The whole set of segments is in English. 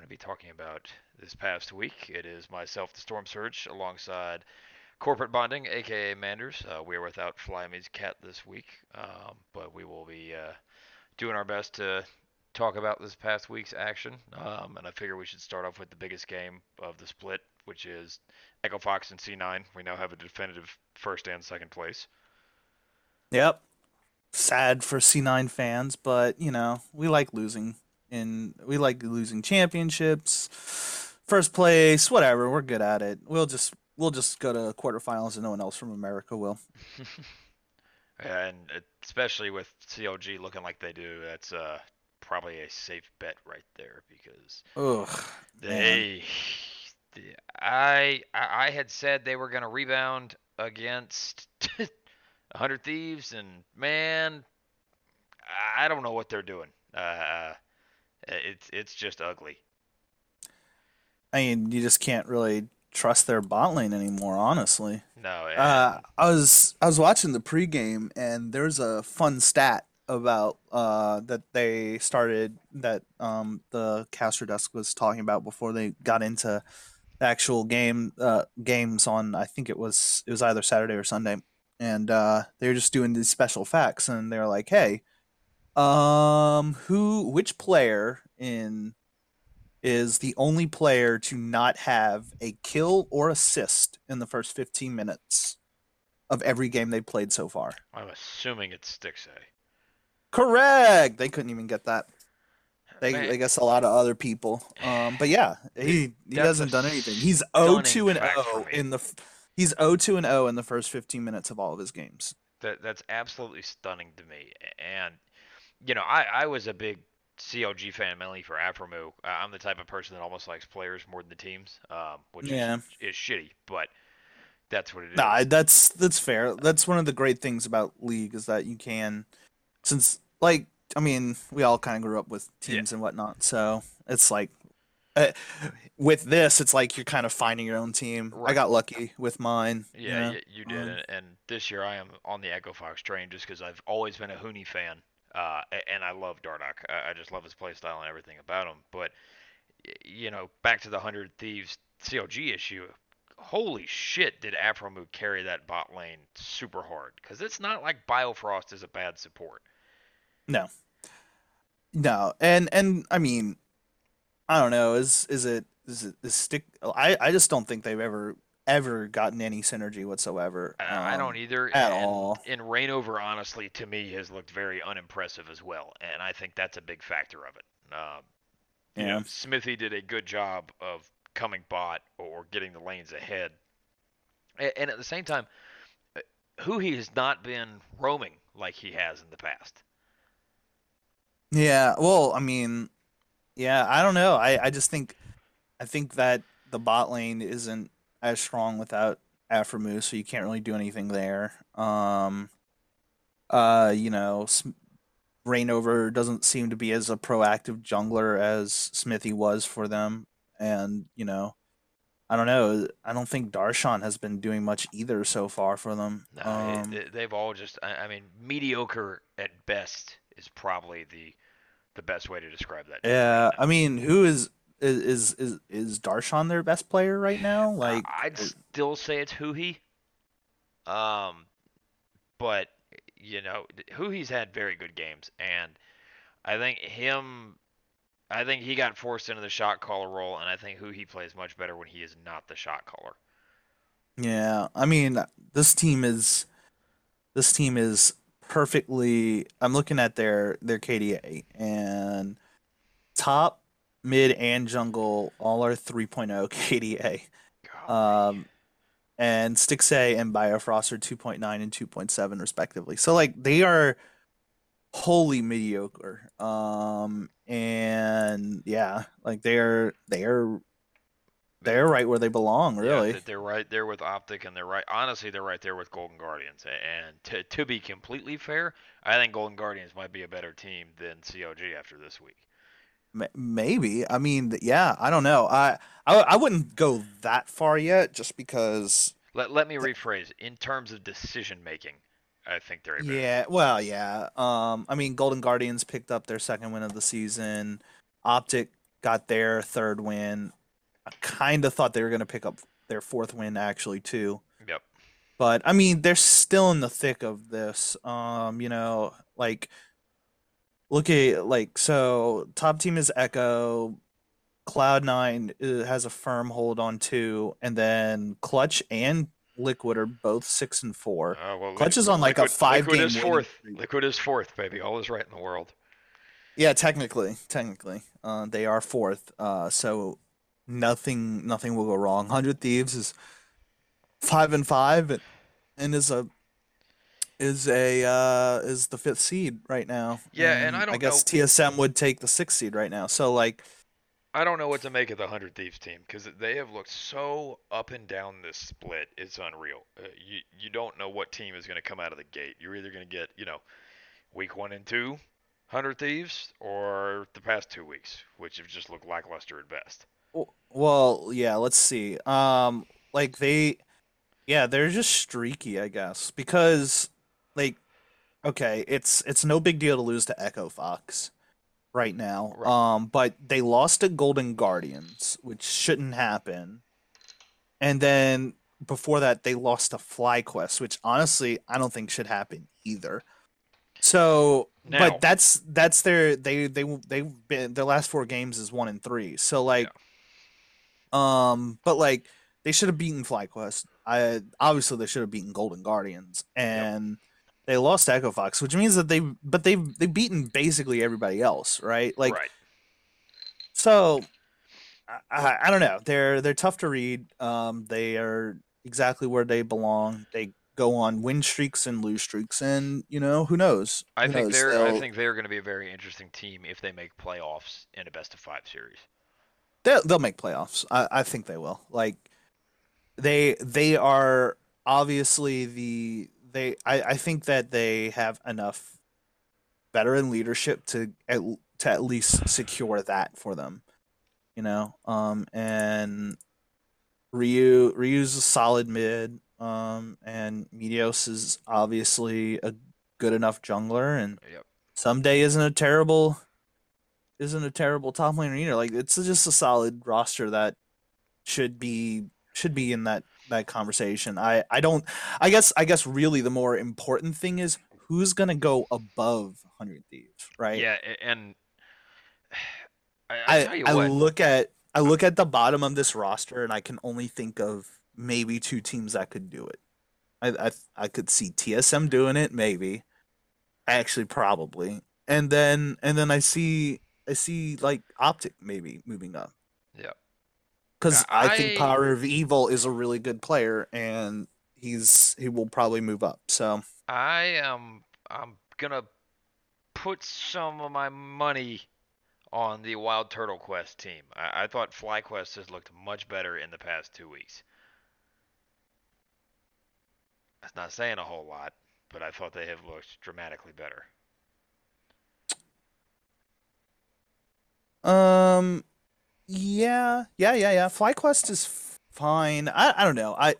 going to be talking about this past week. It is myself, the Storm Surge, alongside Corporate Bonding, aka Manders. Uh, we are without Flyme's cat this week, um, but we will be uh, doing our best to talk about this past week's action. Um, and I figure we should start off with the biggest game of the split, which is Echo Fox and C9. We now have a definitive first and second place. Yep. Sad for C9 fans, but you know, we like losing and we like losing championships. First place, whatever, we're good at it. We'll just we'll just go to quarterfinals and no one else from America will. and especially with CLG looking like they do, that's uh probably a safe bet right there because Ugh, they I I had said they were going to rebound against 100 Thieves and man I don't know what they're doing. Uh it's it's just ugly. I mean, you just can't really trust their bot lane anymore, honestly. No. Uh, I was I was watching the pregame, and there's a fun stat about uh, that they started that um, the caster desk was talking about before they got into the actual game uh, games on. I think it was it was either Saturday or Sunday, and uh, they were just doing these special facts, and they're like, "Hey, um, who which player in is the only player to not have a kill or assist in the first 15 minutes of every game they played so far. I'm assuming it's Stixxay. Correct. They couldn't even get that. They, I guess a lot of other people. Um, but yeah, he he hasn't done anything. He's 0-2 and 0 in the he's 0-2 and 0 in the first 15 minutes of all of his games. That that's absolutely stunning to me. And you know, I I was a big CLG fan mainly for Aphromoo. Uh, I'm the type of person that almost likes players more than the teams, um, which yeah. is, is shitty, but that's what it is. Nah, that's that's fair. That's one of the great things about League is that you can, since like I mean, we all kind of grew up with teams yeah. and whatnot, so it's like. Uh, with this, it's like you're kind of finding your own team. Right. I got lucky with mine. Yeah, you, know? you did. Um, and this year I am on the Echo Fox train just because I've always been a Huni fan. Uh, and I love Dardoch. I just love his playstyle and everything about him. But you know, back to the Hundred Thieves CLG issue. Holy shit, did Aphromoo carry that bot lane super hard? Because it's not like Biofrost is a bad support. No, no, and and I mean, I don't know. Is is it is it is stick? I I just don't think they've ever ever gotten any synergy whatsoever. Um, I don't either at and, all. And Reignover, honestly, to me, has looked very unimpressive as well, and I think that's a big factor of it. Um, you yeah. know, Xmithie did a good job of coming bot or getting the lanes ahead, and, and at the same time, uh, who he has not been roaming like he has in the past. Yeah, well, I mean, yeah, I don't know. I I just think, I think that the bot lane isn't as strong without Aphromoo, so you can't really do anything there. Um, uh, you know, Reignover doesn't seem to be as a proactive jungler as Xmithie was for them, and you know, I don't know. I don't think Darshan has been doing much either so far for them. No, um, they've all just. I mean, mediocre at best is probably the the best way to describe that. Yeah, I mean, who is is is is Darshan their best player right now? Like I'd still say it's Huhi. Um, but you know, Huhi's had very good games, and I think him. I think he got forced into the shot caller role, and I think Huhi plays much better when he is not the shot caller. Yeah, I mean, this team is this team is perfectly. I'm looking at their their KDA and top mid and jungle all are 3.0 KDA. Um, and Stixxay and Biofrost are 2.9 and 2.7 respectively. So like they are wholly mediocre. Um, and yeah, like they are they are they're right where they belong, really. Yeah, they're right there with Optic, and they're right. Honestly, they're right there with Golden Guardians. And to to be completely fair, I think Golden Guardians might be a better team than CLG after this week. Maybe. I mean, yeah. I don't know. I, I I wouldn't go that far yet, just because. Let Let me rephrase. In terms of decision making, I think they're. Yeah. Well, yeah. Um. I mean, Golden Guardians picked up their second win of the season. Optic got their third win. I kind of thought they were going to pick up their fourth win actually too. Yep. But I mean, they're still in the thick of this. Um, you know, like look at like so top team is Echo, Cloud Nine uh, has a firm hold on two, and then Clutch and Liquid are both six and four. Uh, well, Clutch is on like a Liquid- five Liquid game is fourth. Liquid is fourth, baby. All is right in the world. Yeah, technically, technically, uh, they are fourth. Uh, so nothing, nothing will go wrong. Hundred Thieves is five and five, and, and is a is a uh, is the fifth seed right now. Yeah, and I I don't I guess TSM would take the sixth seed right now. So like, I don't know what to make of the Hundred Thieves team because they have looked so up and down this split. It's unreal. Uh, you you don't know what team is going to come out of the gate. You're either going to get you know, week one and two, Hundred Thieves, or the past two weeks, which have just looked lackluster at best. well, yeah. Let's see. Um, like they, yeah, they're just streaky, I guess, because like, okay, it's it's no big deal to lose to Echo Fox right now. Right. Um, but they lost to Golden Guardians, which shouldn't happen. And then before that, they lost to FlyQuest, which honestly I don't think should happen either. So, Now- but that's that's their they they they've been their last four games is one and three. So like, um, but like they should have beaten FlyQuest. I obviously they should have beaten Golden Guardians, and they lost to Echo Fox, which means that they but they've they've beaten basically everybody else, right? Like right. so. I, I, I don't know. They're they're tough to read. Um, they are exactly where they belong. They go on win streaks and lose streaks, and you know who knows. I Who think knows? they're I They'll- think they're going to be a very interesting team if they make playoffs in a best of five series. They'll, they'll make playoffs. I, I think they will. Like they they are obviously the they I, I think that they have enough veteran leadership to at, to at least secure that for them. You know, um and Ryu Ryu's a solid mid, um and Meteos is obviously a good enough jungler and Yep. Ssumday isn't a terrible isn't a terrible top laner either. Like it's just a solid roster that should be should be in that that conversation. I I don't I guess I guess really the more important thing is who's gonna go above Hundred Thieves, right? Yeah, and I, I, I I look at I look at the bottom of this roster and I can only think of maybe two teams that could do it. I I I could see TSM doing it, maybe. Actually, probably. And then and then I see I see like Optic maybe moving up. Yep. Because I, think Power of Evil is a really good player and he's he will probably move up. So I am I'm gonna put some of my money on the Wild Turtle Quest team. I, I thought FlyQuest has looked much better in the past two weeks. That's not saying a whole lot, but I thought they have looked dramatically better. Um, yeah, yeah, yeah, yeah. FlyQuest is fine. I, I don't know. I,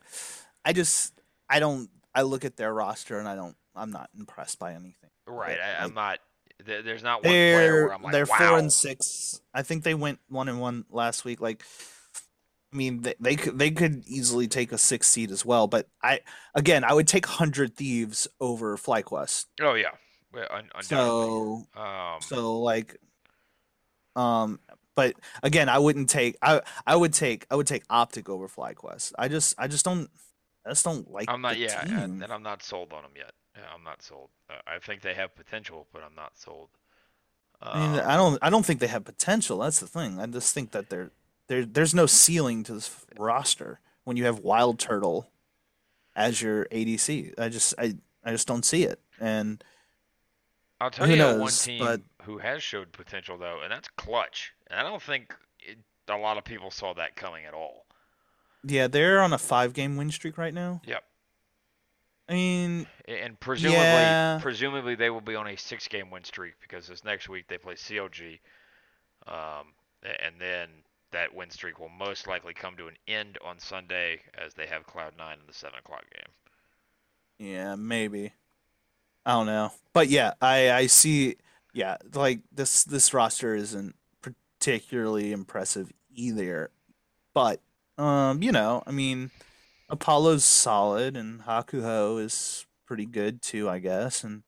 I just, I don't. I look at their roster and I don't. I'm not impressed by anything. Right. Yeah, I, I'm not. There's not one player where I'm like, they're wow. four and six. I think they went one and one last week. Like, I mean, they, they could they could easily take a six seed as well. But I again, I would take Hundred Thieves over FlyQuest. Oh yeah. Well, un- So um, So like, um, but again, I wouldn't take. I I would take. I would take Optic over FlyQuest. I just I just don't. I just don't like. I'm not. Yeah, and, and I'm not sold on them yet. I'm not sold. Uh, I think they have potential, but I'm not sold. I mean, Um, I don't. I don't think they have potential. That's the thing. I just think that they're there. There's no ceiling to this roster when you have Wild Turtle as your ADC. I just I I just don't see it. And I'll tell who you one team but- who has showed potential though, and that's Clutch. And I don't think it, a lot of people saw that coming at all. yeah, they're on a five game win streak right now. Yep. I mean, And presumably, Yeah. presumably they will be on a six-game win streak because this next week they play CLG, um, and then that win streak will most likely come to an end on Sunday as they have Cloud Nine in the seven o'clock game. Yeah, maybe. I don't know, but yeah, I I see. Yeah, like this this roster isn't particularly impressive either. But um, you know, I mean, Apollo's solid, and Hakuho is pretty good too, I guess. And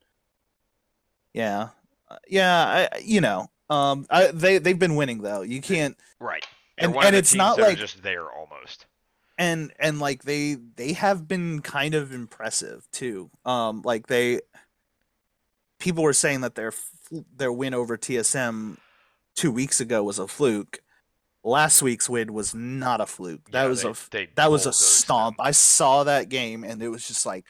yeah, uh, yeah, I, you know, um, I, they they've been winning though. You can't right, They're and and it's not like just there almost. And and like they they have been kind of impressive too. Um, like they people were saying that their their win over TSM two weeks ago was a fluke. Last week's win was not a fluke. That Yeah, was they- a that was a them. stomp. I saw that game and it was just like,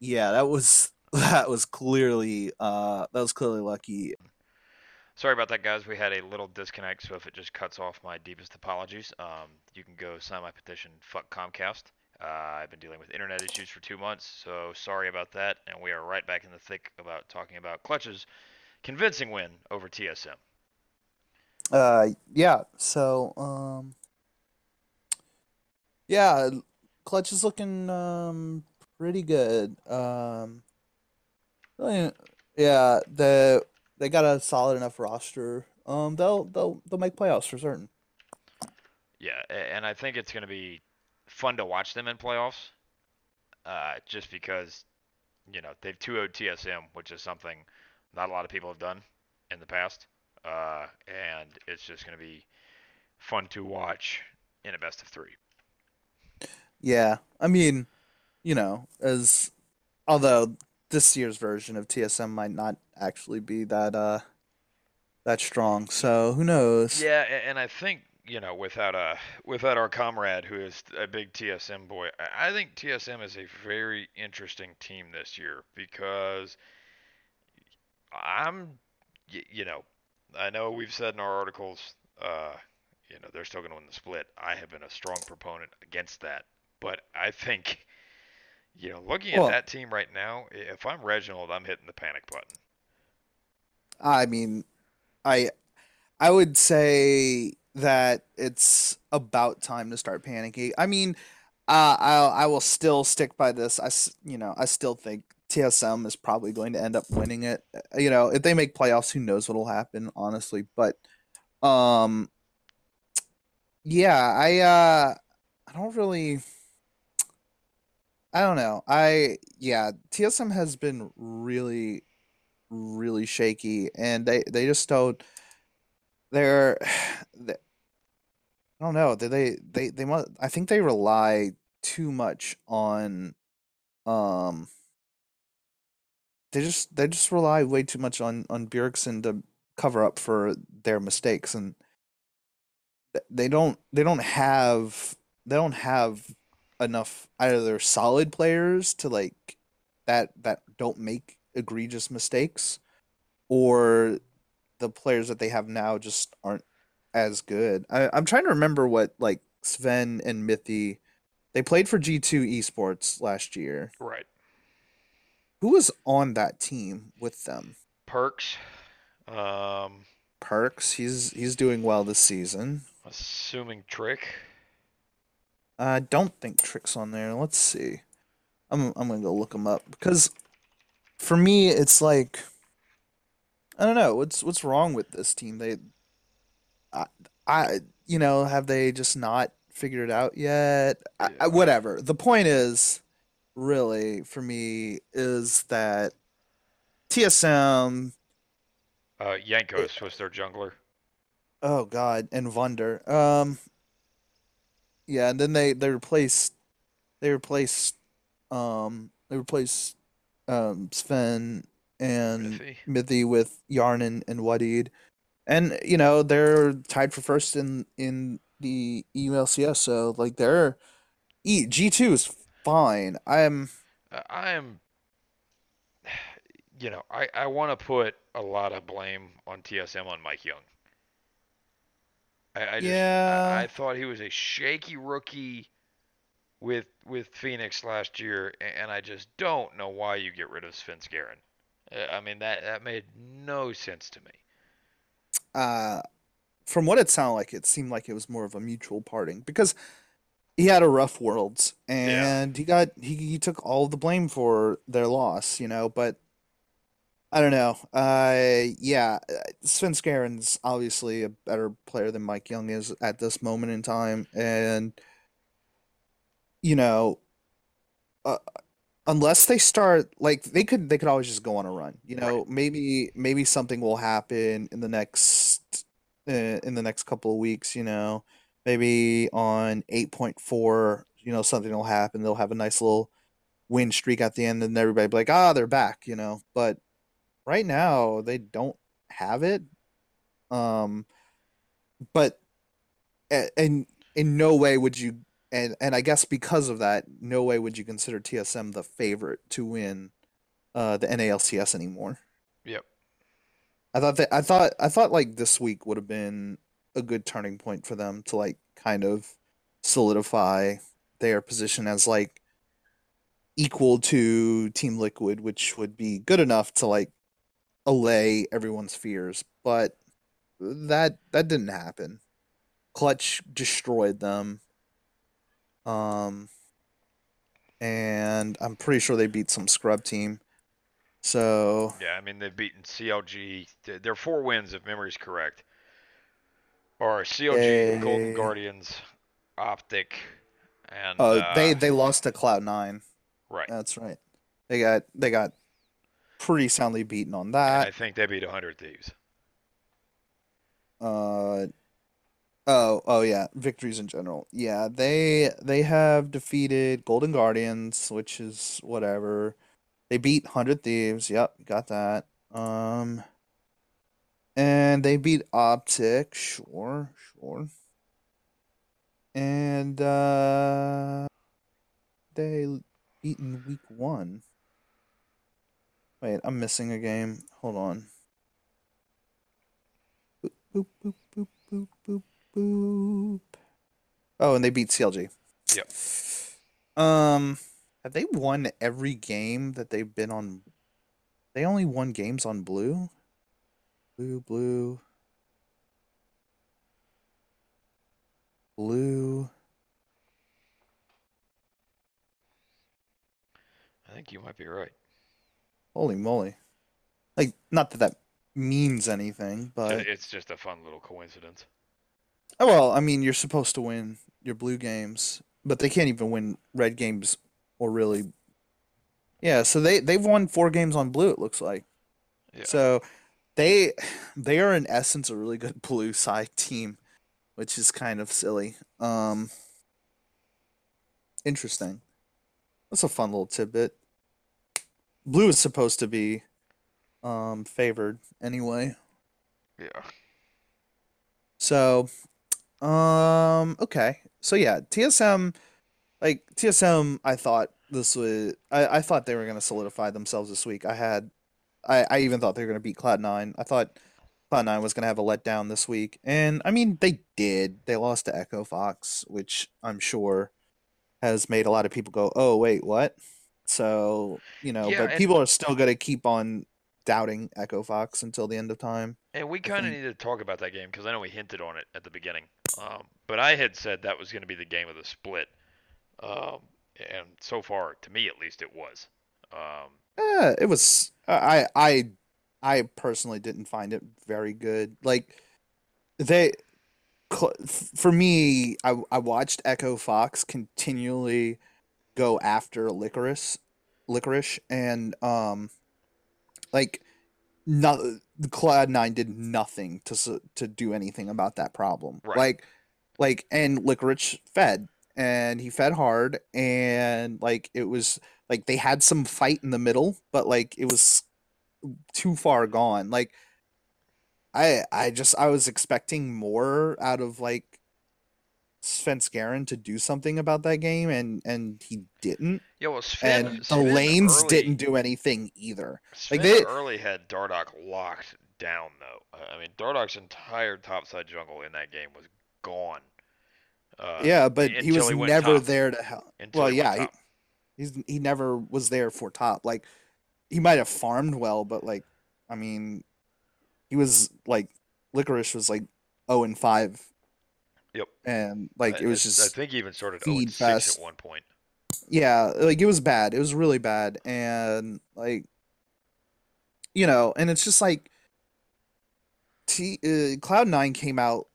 yeah, that was that was clearly uh that was clearly lucky. Sorry about that, guys. We had a little disconnect, so if it just cuts off, my deepest apologies. Um, you can go sign my petition, fuck Comcast. Uh, I've been dealing with internet issues for two months, so sorry about that. And we are right back in the thick about talking about Clutch's convincing win over TSM. Uh, yeah. So, um, yeah, Clutch is looking um pretty good. Um, yeah, the they got a solid enough roster. Um, they'll they'll they'll make playoffs for certain. Yeah, and I think it's going to be fun to watch them in playoffs, uh, just because, you know, they've 2 0 TSM, which is something not a lot of people have done in the past. Uh, and it's just going to be fun to watch in a best of three. Yeah, I mean, you know, as although this year's version of TSM might not actually be that uh that strong, so who knows? Yeah, and I think you know without uh without our comrade who is a big TSM boy, I I think TSM is a very interesting team this year because I'm you know I know we've said in our articles uh you know they're still going to win the split. I have been a strong proponent against that, but I think you know looking at Well- that team right now, if I'm Reginald, I'm hitting the panic button. I mean, I I would say that it's about time to start panicking. I mean, uh, I I will still stick by this. I you know I still think TSM is probably going to end up winning it. Uh, You know, if they make playoffs, who knows what'll happen, honestly. But um, yeah, I uh, I don't really. I don't know. I yeah, TSM has been really really shaky and they they just don't they're they, I don't know they they they, they must I think they rely too much on um they just they just rely way too much on on Bjergsen to cover up for their mistakes and they don't they don't have they don't have enough either solid players to like that that don't make egregious mistakes or the players that they have now just aren't as good. I, I'm trying to remember what like Zven and Mithy they played for G2 Esports last year. Right. Who was on that team with them? Perkz. Um, Perkz. He's he's doing well this season. assuming Trick. I don't think Trick's on there. Let's see. I'm I'm gonna go look him up because for me it's like I don't know what's what's wrong with this team. They, I, I you know have they just not figured it out yet? I, I, whatever. The point is, really for me is that TSM. Uh, Jankos was their jungler. Oh God, and Wunder. Um, yeah, and then they they replaced they replaced um they replaced um Zven and Mithy. Mithy with Hjarnan, and Wadid. And you know, they're tied for first in in the EULCS, so like they're E G2 is fine. I'm Uh, I am, you know, I, I want to put a lot of blame on TSM on MikeYeung. I, I just, Yeah. I, I thought he was a shaky rookie with with Phoenix last year, and I just don't know why you get rid of Svenskeren. Uh, I mean that that made no sense to me. uh from what it sounded like, it seemed like it was more of a mutual parting because he had a rough worlds and he got he, he took all the blame for their loss, you know, but I don't know. Uh, yeah, uh, Svenskeren's obviously a better player than MikeYeung is at this moment in time, and you know, uh, unless they start like they could, they could always just go on a run. You Right. know, maybe maybe something will happen in the next uh, in the next couple of weeks. You know, maybe on eight point four, you know, something will happen. They'll have a nice little win streak at the end, and everybody be like, ah, they're back. You know, but right now they don't have it. Um, but and in no way would you and and I guess because of that, no way would you consider TSM the favorite to win uh the NALCS anymore. Yep. I thought that I thought I thought like this week would have been a good turning point for them to like kind of solidify their position as like equal to Team Liquid, which would be good enough to like allay everyone's fears, but that that didn't happen. Clutch destroyed them. Um and I'm pretty sure they beat some scrub team. So Yeah, I mean they've beaten CLG. th- Their four wins, if memory's correct, are CLG, Golden. Guardians, Optic, and oh uh, they they lost to Cloud Nine. right. That's right. They got they got pretty soundly beaten on And I think they beat 100 Thieves. Uh oh oh yeah, victories in general. Yeah, they they have defeated Golden Guardians, which is whatever. They beat Hundred Thieves. Yep, got that. Um, and they beat Optic. Sure, sure. And uh, they beaten week one. Wait, I'm missing a game. Hold on. Boop boop boop boop boop boop boop. Oh, and they beat CLG. Yep. Um, have they won every game that they've been on? They only won games on blue. Blue, blue, blue. I think you might be right. Holy moly! Like, not that that means anything, but It's just a fun little coincidence. oh well. I mean, you're supposed to win your blue games, but they can't even win red games or really. Yeah, so they they've won four games on blue. It looks like. Yeah. So they they are in essence a really good blue side team, which is kind of silly. Um interesting. That's a fun little tidbit. Blue is supposed to be um favored anyway. yeah. So um okay. So yeah, TSM like TSM I thought this was I, I thought they were gonna solidify themselves this week. I had I, I even thought they were gonna beat Cloud Nine. I thought Cloud Nine was gonna have a letdown this week. And I mean they did. They lost to Echo Fox, which I'm sure has made a lot of people go, Oh wait, what? So, you know, Yeah, but people are still gonna keep on doubting Echo Fox until the end of time. And we kind of need to talk about that game because I know we hinted on it at the beginning. Um, but I had said that was going to be the game of the split. Um, and so far, to me at least, it was. Um, Uh, it was I I I personally didn't find it very good. Like they for me, I I watched Echo Fox continually go after Licorice, Licorice, and um, like not the Cloud Nine did nothing to to do anything about that problem. Right. Like like and Licorice fed and he fed hard and like it was like they had some fight in the middle, but like it was too far gone. Like I I just I was expecting more out of like Svenskeren to do something about that game and and he didn't. yeah, well, Sven, And the Sven lanes early, didn't do anything either. Sven they- early had Dardoch locked down though. I- I mean, Dardoch's entire topside jungle in that game was gone. Uh, yeah, but he was he never top. there to help. until Well, he yeah, he, he's he never was there for top. Like he might have farmed well, but like I mean, he was like licorice was like zero and five. Yep. And like I- it was just I think he even started feed 0 6 fest. at one point. yeah, like it was bad. It was really bad, and like you know, and it's just like T uh, Cloud Nine came out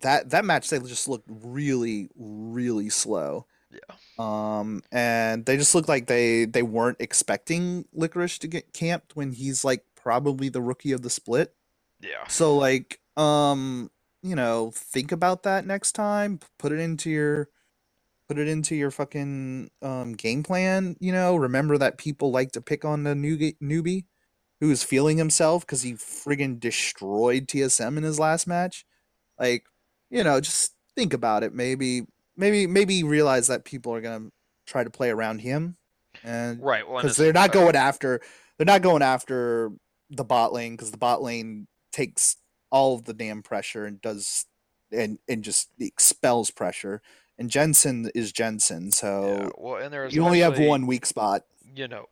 that that match they just looked really really slow. Yeah. Um, and they just looked like they they weren't expecting Licorice to get camped when he's like probably the rookie of the split. Yeah. So like, um, you know, think about that next time. Put it into your put it into your fucking um game plan, you know, remember that people like to pick on the new newbie who is feeling himself cuz he friggin' destroyed TSM in his last match. Like, you know, just think about it. Maybe maybe maybe realize that people are going to try to play around him and Right. Well, because they're not going after they're not going after the bot lane because the bot lane takes all of the damn pressure and does and and just expels pressure. And Jensen is Jensen, Yeah. so Well, and there's you only have one weak spot. you know,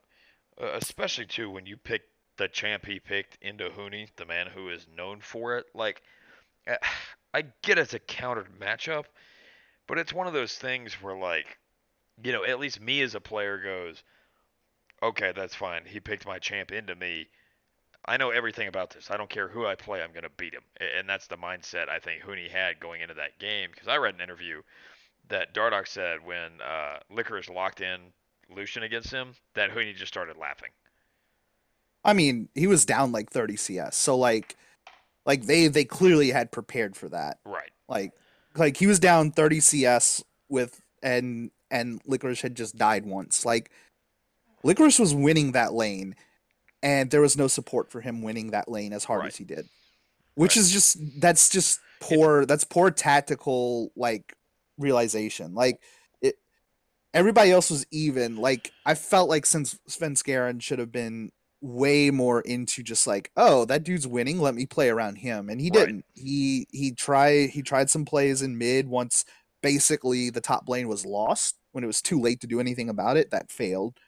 uh, especially too when you pick the champ he picked into Huni, the man who is known for it. Like, uh, I get it's a countered matchup, but it's one of those things where, like, you know, at least me as a player goes, okay, that's fine. He picked my champ into me. I know everything about this. I don't care who I play. I'm gonna beat him, and that's the mindset I think Huni had going into that game. Because I read an interview that Dardoch said when uh, Licorice locked in Lucian against him, that Huni just started laughing. I mean, he was down like 30 CS, so like, like they they clearly had prepared for that. Right. Like, like he was down 30 CS with and and Licorice had just died once. Like, Licorice was winning that lane, and there was no support for him winning that lane as hard Right. as he did. Which Right. is just that's just poor. That's poor tactical like realization. Like it, everybody else was even. Like I felt like since Svenskeren should have been way more into just like, oh, that dude's winning. Let me play around him, and he Right. didn't. He he tried he tried some plays in mid once basically the top lane was lost when it was too late to do anything about it. That failed.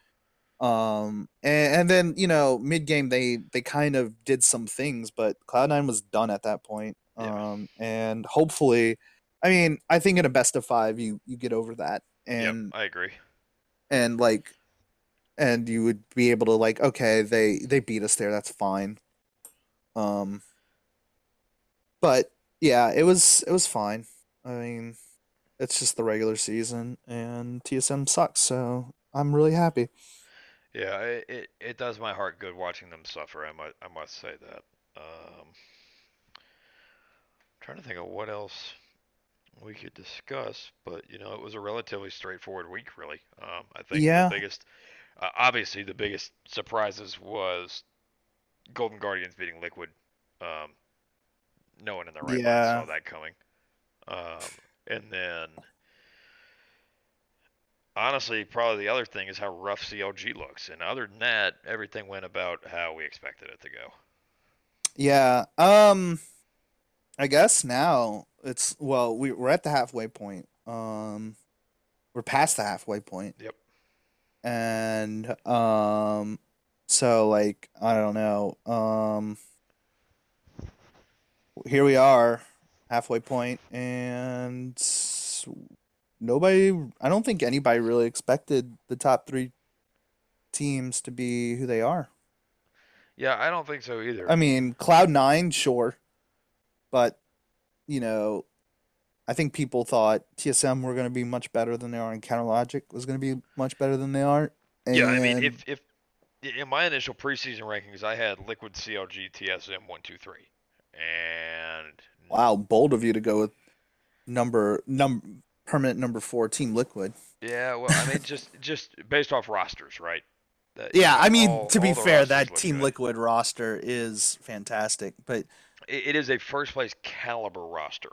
Um and, and then you know mid game they they kind of did some things, but Cloud9 was done at that point. Yeah. Um and hopefully, I mean I think in a best of five you you get over that and yep, I agree. and like and you would be able to like okay they they beat us there that's fine um but yeah it was it was fine i mean it's just the regular season and tsm sucks so i'm really happy Yeah, it, it it does my heart good watching them suffer. I must I must say that. Um, trying to think of what else we could discuss, but you know, it was a relatively straightforward week, really. Um, I think Yeah. the biggest, uh, obviously, the biggest surprises was Golden Guardians beating Liquid. Um, no one in their right mind Yeah. saw that coming. Um, and then, honestly, probably the other thing is how rough CLG looks. And other than that, everything went about how we expected it to go. yeah um i guess now it's well we, we're at the halfway point um we're past the halfway point Yep. and um so like i don't know um here we are halfway point and nobody i don't think anybody really expected the top three teams to be who they are. Yeah, I don't think so either. i mean cloud nine sure but you know i think people thought tsm were going to be much better than they are and counterlogic was going to be much better than they are. Yeah, I mean, if if in my initial preseason rankings, I had Liquid CLG TSM one two three, and Wow, bold of you to go with number num permanent number four Team Liquid. Yeah, well, I mean, just just based off rosters, right? That, you Yeah, know, I mean all- to be fair, that Team good. Liquid roster is fantastic, but It, it is a first place caliber roster.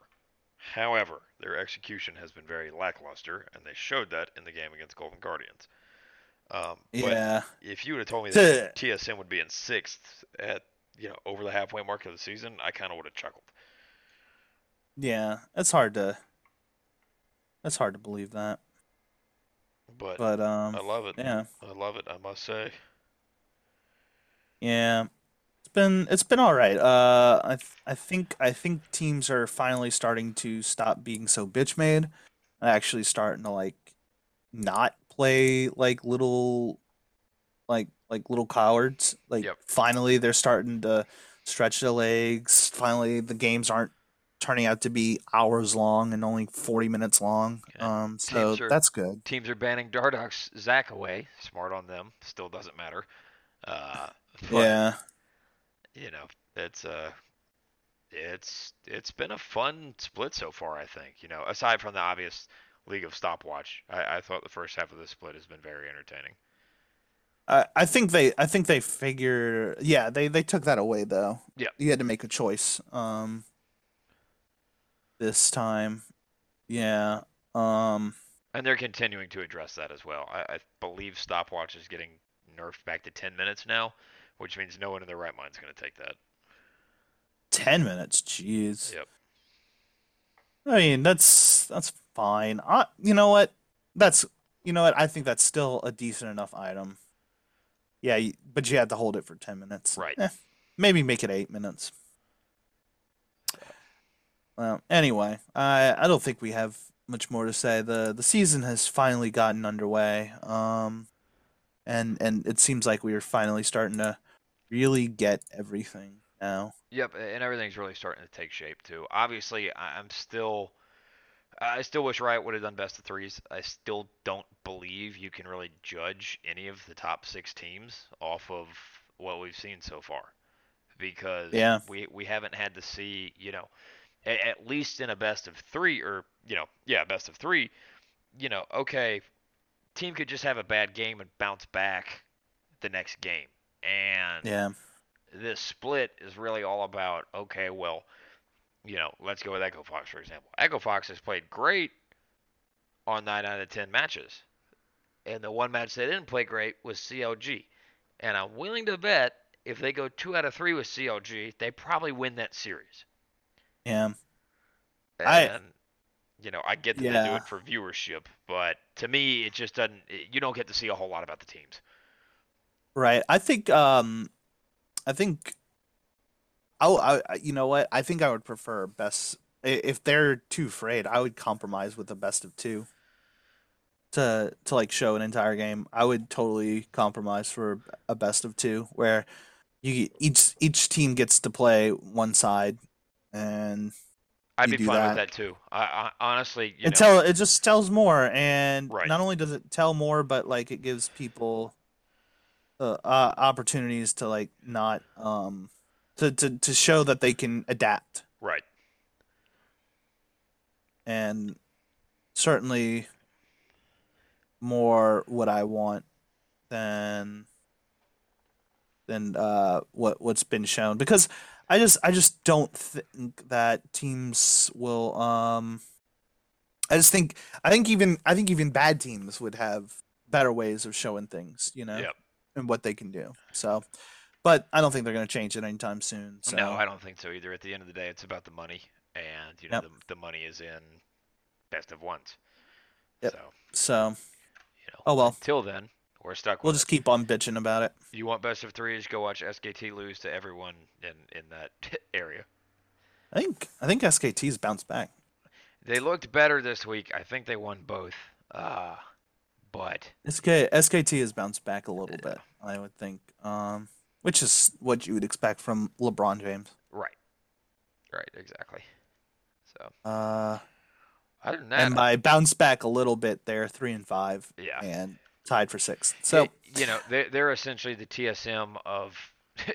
However, their execution has been very lackluster, and they showed that in the game against Golden Guardians. Um, yeah, if you would have told me To- that TSM would be in sixth at you know over the halfway mark of the season, I kind of would have chuckled. yeah, it's hard to it's hard to believe that, But, but um, I love it. yeah, I love it. I must say. yeah, it's been it's been all right. Uh, I th- I think I think teams are finally starting to stop being so bitch made, and actually starting to like not play like little like like little cowards. Like Yep. finally they're starting to stretch their legs. Finally the games aren't turning out to be hours long and only 40 minutes long. Um so are- that's good. Teams are banning Dardoch's Zac away. Smart on them. Still doesn't matter. Uh, but, Yeah. You know, it's uh, it's it's been a fun split so far. I think. You know, aside from the obvious League of Stopwatch, I, I thought the first half of the split has been very entertaining. I, I think they I think they figure yeah, they they took that away though. Yeah. You had to make a choice. Um this time. Yeah. Um And they're continuing to address that as well. I, I believe stopwatch is getting nerfed back to 10 minutes now, which means no one in their right mind is going to take that. 10 minutes, jeez. Yep. I mean, that's that's fine. I, you know what? That's you know what? I think that's still a decent enough item. Yeah, but you had to hold it for 10 minutes. Right. Eh, maybe make it 8 minutes. Well, anyway, I I don't think we have much more to say. The the season has finally gotten underway. Um and and it seems like we are finally starting to really get everything now. Yep, and everything's really starting to take shape too. Obviously, I'm still, I still wish Riot would have done best of threes. I still don't believe you can really judge any of the top six teams off of what we've seen so far, because Yeah. we we haven't had to see, you know, at least in a best of three or you know, yeah, best of three, you know, okay, team could just have a bad game and bounce back the next game, and Yeah. this split is really all about okay, well, you know, let's go with Echo Fox for example. Echo Fox has played great on nine out of ten matches, and the one match they didn't play great was CLG, and I'm willing to bet if they go two out of three with CLG, they probably win that series. Yeah. And I- you know, I get that they do it for viewership, but to me, it just doesn't. You don't get to see a whole lot about the teams. Right. I think um I think I'll I I- you know what? I think I would prefer best if they're too afraid, I would compromise with the best of two. To to like show an entire game. I would totally compromise for a best of two where you each each team gets to play one side and I'd be fine that. with that too. I, I honestly, you it know, tell it just tells more and Right. not only does it tell more but like it gives people uh, uh opportunities to like not um to, to to show that they can adapt right. and certainly more what I want than than uh what what's been shown because I just I just don't think that teams will um I just think I think even I think even bad teams would have better ways of showing things, you know, Yep. and what they can do. So but I don't think they're going to change it anytime soon. So No, I don't think so either. At the end of the day, it's about the money, and you know Yep. the, the money is in best of ones. Yep. So so you know. Oh, well. Until then, we're stuck we'll just keep on bitching about it. it. You want best of threes? Go watch SKT lose to everyone in in that area. I think I think SKT's bounced back. They looked better this week. I think they won both. Uh, but SK SKT has bounced back a little bit, I would think. Um, which is what you would expect from LeBron James. right, right, exactly. So Uh, other than that, and by bounce back a little bit, they're three and five yeah. and tied for sixth. So you know they're they're essentially the TSM of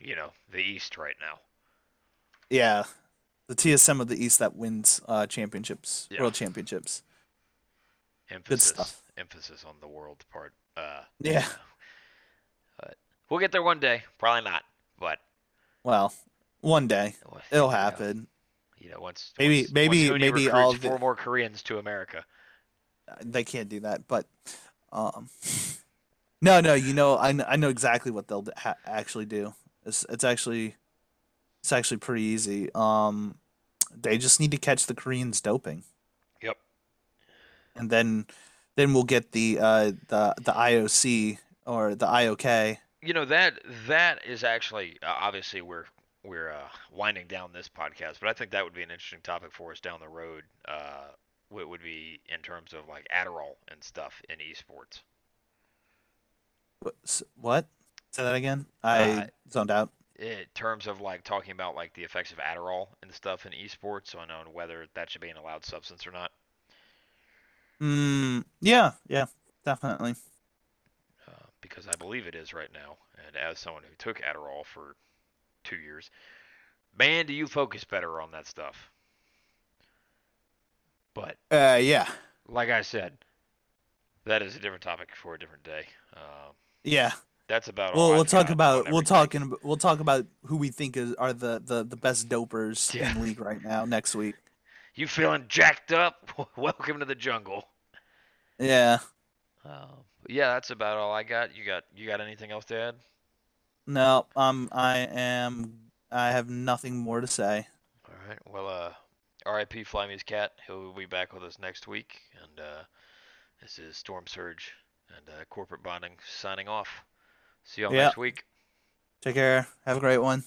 you know the East right now. yeah, the TSM of the East that wins uh, championships, Yeah. world championships. Emphasis stuff. emphasis on the world part. Uh, Yeah. you know. But we'll get there one day. Probably not, but Well, one day it'll you know, happen. You know, once Maybe- once, maybe- once maybe all the- four more Koreans to America. They can't do that, but um, no, no. You know, I, I know exactly what they'll ha- actually do. It's it's actually it's actually pretty easy. Um, they just need to catch the Koreans doping, Yep. and then then we'll get the uh the the IOC or the IOK. You know that that is actually uh, obviously we're we're uh, winding down this podcast, but I think that would be an interesting topic for us down the road. Uh, what would be in terms of like Adderall and stuff in esports. What? Say that again. I Uh, zoned out. in terms of like talking about like the effects of Adderall and stuff in esports, so I know whether that should be an allowed substance or not. Mm, yeah, yeah, definitely. Uh, because I believe it is right now. And as someone who took Adderall for two years, man, do you focus better on that stuff. But Uh, yeah, like I said, that is a different topic for a different day. Um, yeah. that's about all. We'll we'll talk about we'll talk in, we'll talk about who we think is are the the, the best dopers Yeah. in league right now next week. You feeling jacked up? Welcome to the jungle. Yeah. Um, yeah, that's about all I got. You got you got anything else to add? No, um, I am. I have nothing more to say. All right. Well, uh, R.I.P. Flyme's cat. He'll be back with us next week. And uh, this is Storm Surge and uh, Corporate Bonding signing off. See y'all Yeah. next week. Take care. Have a great one.